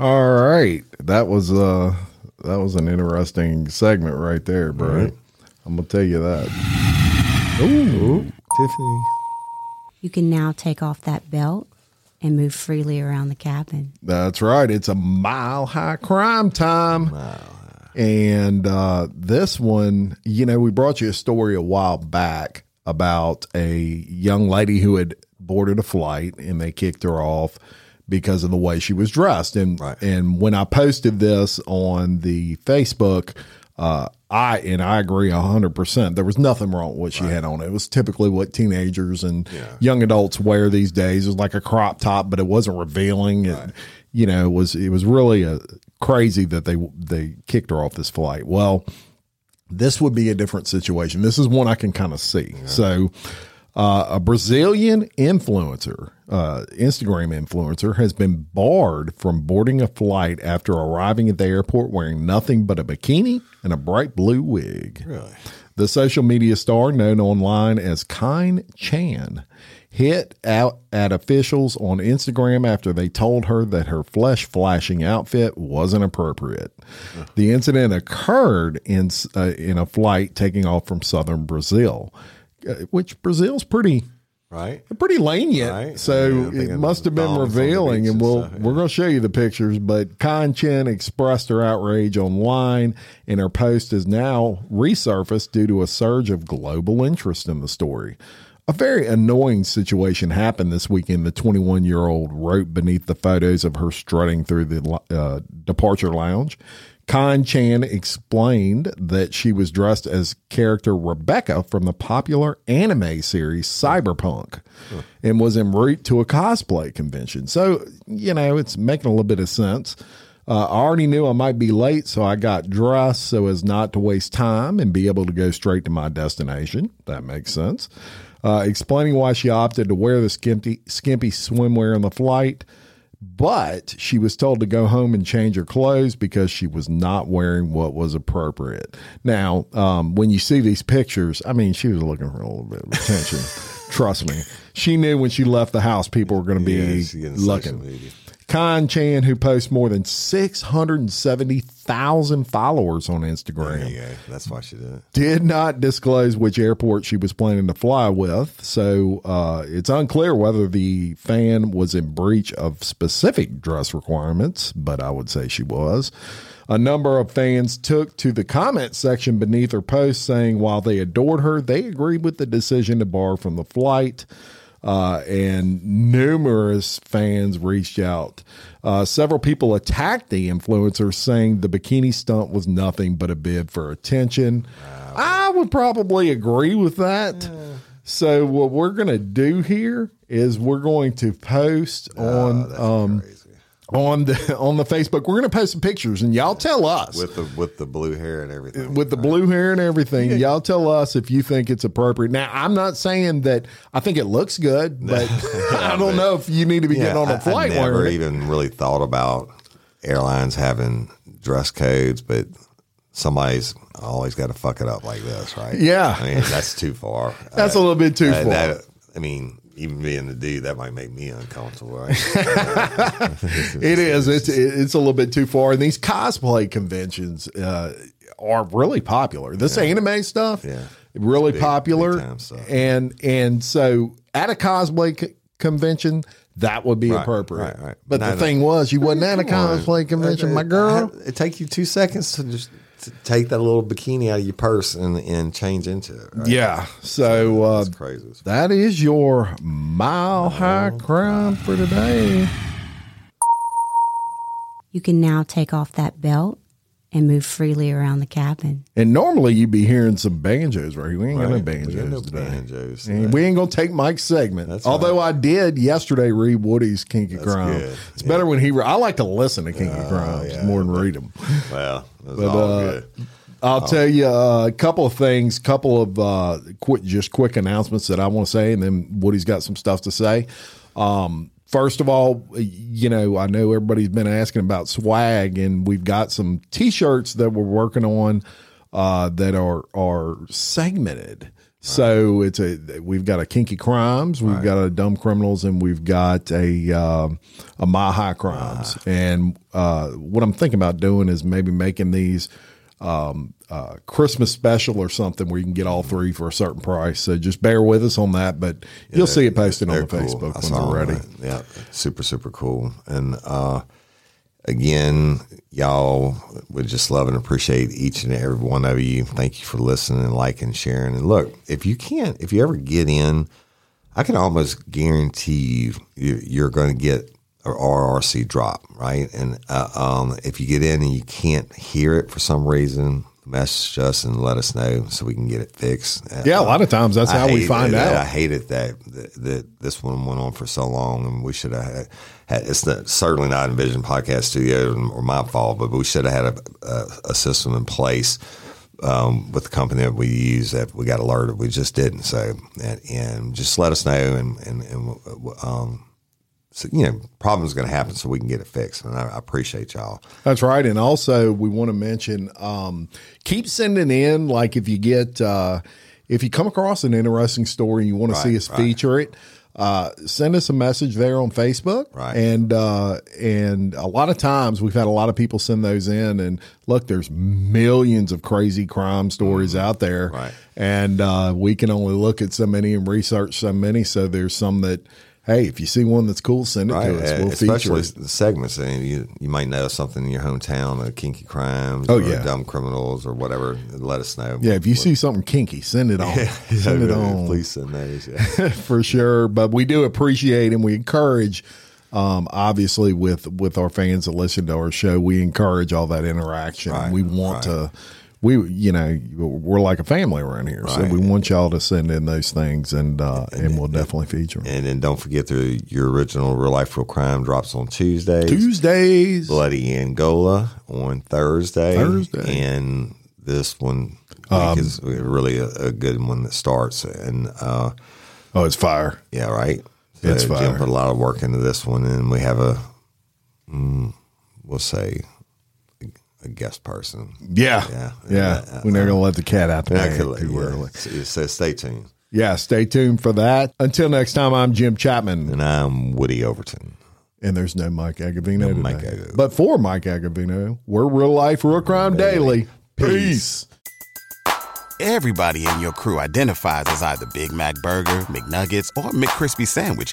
All right. That was uh that was an interesting segment right there, bro. Right. I'm gonna tell you that. Ooh. Tiffany. You can now take off that belt and move freely around the cabin. That's right. It's a mile high crime time. And uh, this one, you know, we brought you a story a while back about a young lady who had boarded a flight and they kicked her off because of the way she was dressed. And Right. and when I posted this on the Facebook, uh, I and I agree hundred percent. There was nothing wrong with what she had on. It was typically what teenagers and young adults wear these days. It was like a crop top, but it wasn't revealing. It, you know, it was it was really a, crazy that they they kicked her off this flight. Well, this would be a different situation. This is one I can kind of see. So, uh, a Brazilian influencer, uh, Instagram influencer, has been barred from boarding a flight after arriving at the airport wearing nothing but a bikini and a bright blue wig. Really? The social media star, known online as Kine Chan, hit out at officials on Instagram after they told her that her flesh flashing outfit wasn't appropriate. The incident occurred in uh, in a flight taking off from southern Brazil, which Brazil's pretty Right? pretty lenient. Right. So Yeah, it must have been McDonald's on the revealing, and we'll stuff, yeah. we're going to show you the pictures. But Kine Chan expressed her outrage online, and her post is now resurfaced due to a surge of global interest in the story. A very annoying situation happened this weekend. The 21 year old wrote beneath the photos of her strutting through the uh, departure lounge. Kine Chan explained that she was dressed as character Rebecca from the popular anime series Cyberpunk and was en route to a cosplay convention. So, you know, it's making a little bit of sense. Uh, I already knew I might be late, so I got dressed so as not to waste time and be able to go straight to my destination. That makes sense. Uh, explaining why she opted to wear the skimpy, skimpy swimwear on the flight but she was told to go home and change her clothes because she was not wearing what was appropriate. Now, um, when you see these pictures, I mean, she was looking for a little bit of attention. [LAUGHS] Trust me. She knew when she left the house, people were going to be social looking. Kine Chan, who posts more than 670,000 followers on Instagram There you go. That's why she did it. did not disclose which airport she was planning to fly with, so uh, it's unclear whether the fan was in breach of specific dress requirements, but I would say she was. A number of fans took to the comment section beneath her post saying while they adored her, they agreed with the decision to bar from the flight. Uh, and numerous fans reached out. Uh, several people attacked the influencer, saying the bikini stunt was nothing but a bid for attention. I would probably agree with that. So what we're going to do here is we're going to post on um, on the [LAUGHS] on the Facebook. We're going to post some pictures, and y'all tell us With the with the blue hair and everything. with the blue hair and everything. Y'all tell us if you think it's appropriate. Now, I'm not saying that I think it looks good, [LAUGHS] but [LAUGHS] I don't know if you need to be yeah, getting on a flight I, never even really thought about airlines having dress codes, but somebody's always got to fuck it up like this, right? Yeah. I mean that's too far. That's a little bit too Uh, far. that- I mean, even being the dude, that might make me uncomfortable, right? [LAUGHS] It is. It's it's a little bit too far. And these cosplay conventions uh, are really popular. This anime stuff, Yeah. really Big- popular. big. And and so at a cosplay c- convention, that would be Right, appropriate. right, right. But No, the no. thing was, you wasn't at a cosplay convention, my girl. It take you two seconds to just take that little bikini out of your purse and, and change into it. Right? Yeah. So uh, That's crazy. that is your mile high crime for today. You can now take off that belt and move freely around the cabin. And normally you'd be hearing some banjos, right? We ain't got no banjos We no today. banjos And today. we ain't gonna take Mike's segment. That's Although I did yesterday read Woody's Kinky Crime. good. It's better when he. Re- I like to listen to Kinky Crimes yeah, more than read them. Well, it was But, all uh, good. I'll tell you uh, a couple of things, couple of uh, quick, just quick announcements that I want to say, and then Woody's got some stuff to say. Um, first of all, you know, I know everybody's been asking about swag, and we've got some T-shirts that we're working on uh, that are are segmented. So it's a we've got a kinky crimes, we've got a dumb criminals, and we've got a um, a my high crimes. And uh, what I'm thinking about doing is maybe making these um, uh, Christmas special or something where you can get all three for a certain price. So just bear with us on that, but you'll see it posted on the cool. Facebook I when they're ready. Yeah, super super cool. And uh, again, y'all would just love and appreciate each and every one of you. Thank you for listening and liking, sharing. And look, if you can't, if you ever get in, I can almost guarantee you you're going to get a RRC drop, right? And uh, um, if you get in and you can't hear it for some reason, message us and let us know so we can get it fixed. Yeah, a lot of times that's I how we find that- out. I hated that, that that this one went on for so long, and we should have had. had it's not, certainly not Envision Podcast Studio or my fault, but we should have had a, a, a system in place um, with the company that we use that we got alerted. We just didn't. So and, and just let us know, and and, and um, so, you know, problems going to happen, so we can get it fixed. And I, I appreciate y'all. That's right. And also, we want to mention um, keep sending in, like, if you get, uh, if you come across an interesting story and you want to see us right. feature it, uh, send us a message there on Facebook. Right. And, uh, and a lot of times we've had a lot of people send those in. And look, there's millions of crazy crime stories out there. Mm-hmm. Right. And uh, we can only look at so many and research so many. So there's some that, hey, if you see one that's cool, send it Right, to us. uh, We'll feature especially it. the segments. And you you might know something in your hometown, of kinky crimes, Oh, or yeah. dumb criminals, or whatever. Let us know. Yeah, if you see something kinky, send it [LAUGHS] on. send it Yeah, on Please send those. Yeah. [LAUGHS] for sure. But we do appreciate and we encourage. Um, obviously, with with our fans that listen to our show, we encourage all that interaction. Right, we want to. We, you know, we're like a family around here, so we want y'all to send in those things, and uh, and we'll definitely feature them. and then don't forget the your original real life real crime drops on Tuesdays. Tuesdays, Bloody Angola on Thursday. Thursday. and this one Um, is really a, a good one that starts. And uh, oh, it's fire! yeah, right. It's Jim fire. put a lot of work into this one, and we have a, mm, we'll say, a, a guest person. Yeah, Yeah. yeah. Uh, We're not gonna let the cat out the bag could- too early. So, so stay tuned. Yeah, stay tuned for that. Until next time, I'm Jim Chapman. And I'm Woody Overton. And there's no Mike Agovino No. Mike Agovino. But for Mike Agovino, we're Real Life, Real Crime Daily. Peace. Everybody in your crew identifies as either Big Mac Burger, McNuggets, or McCrispy Sandwich.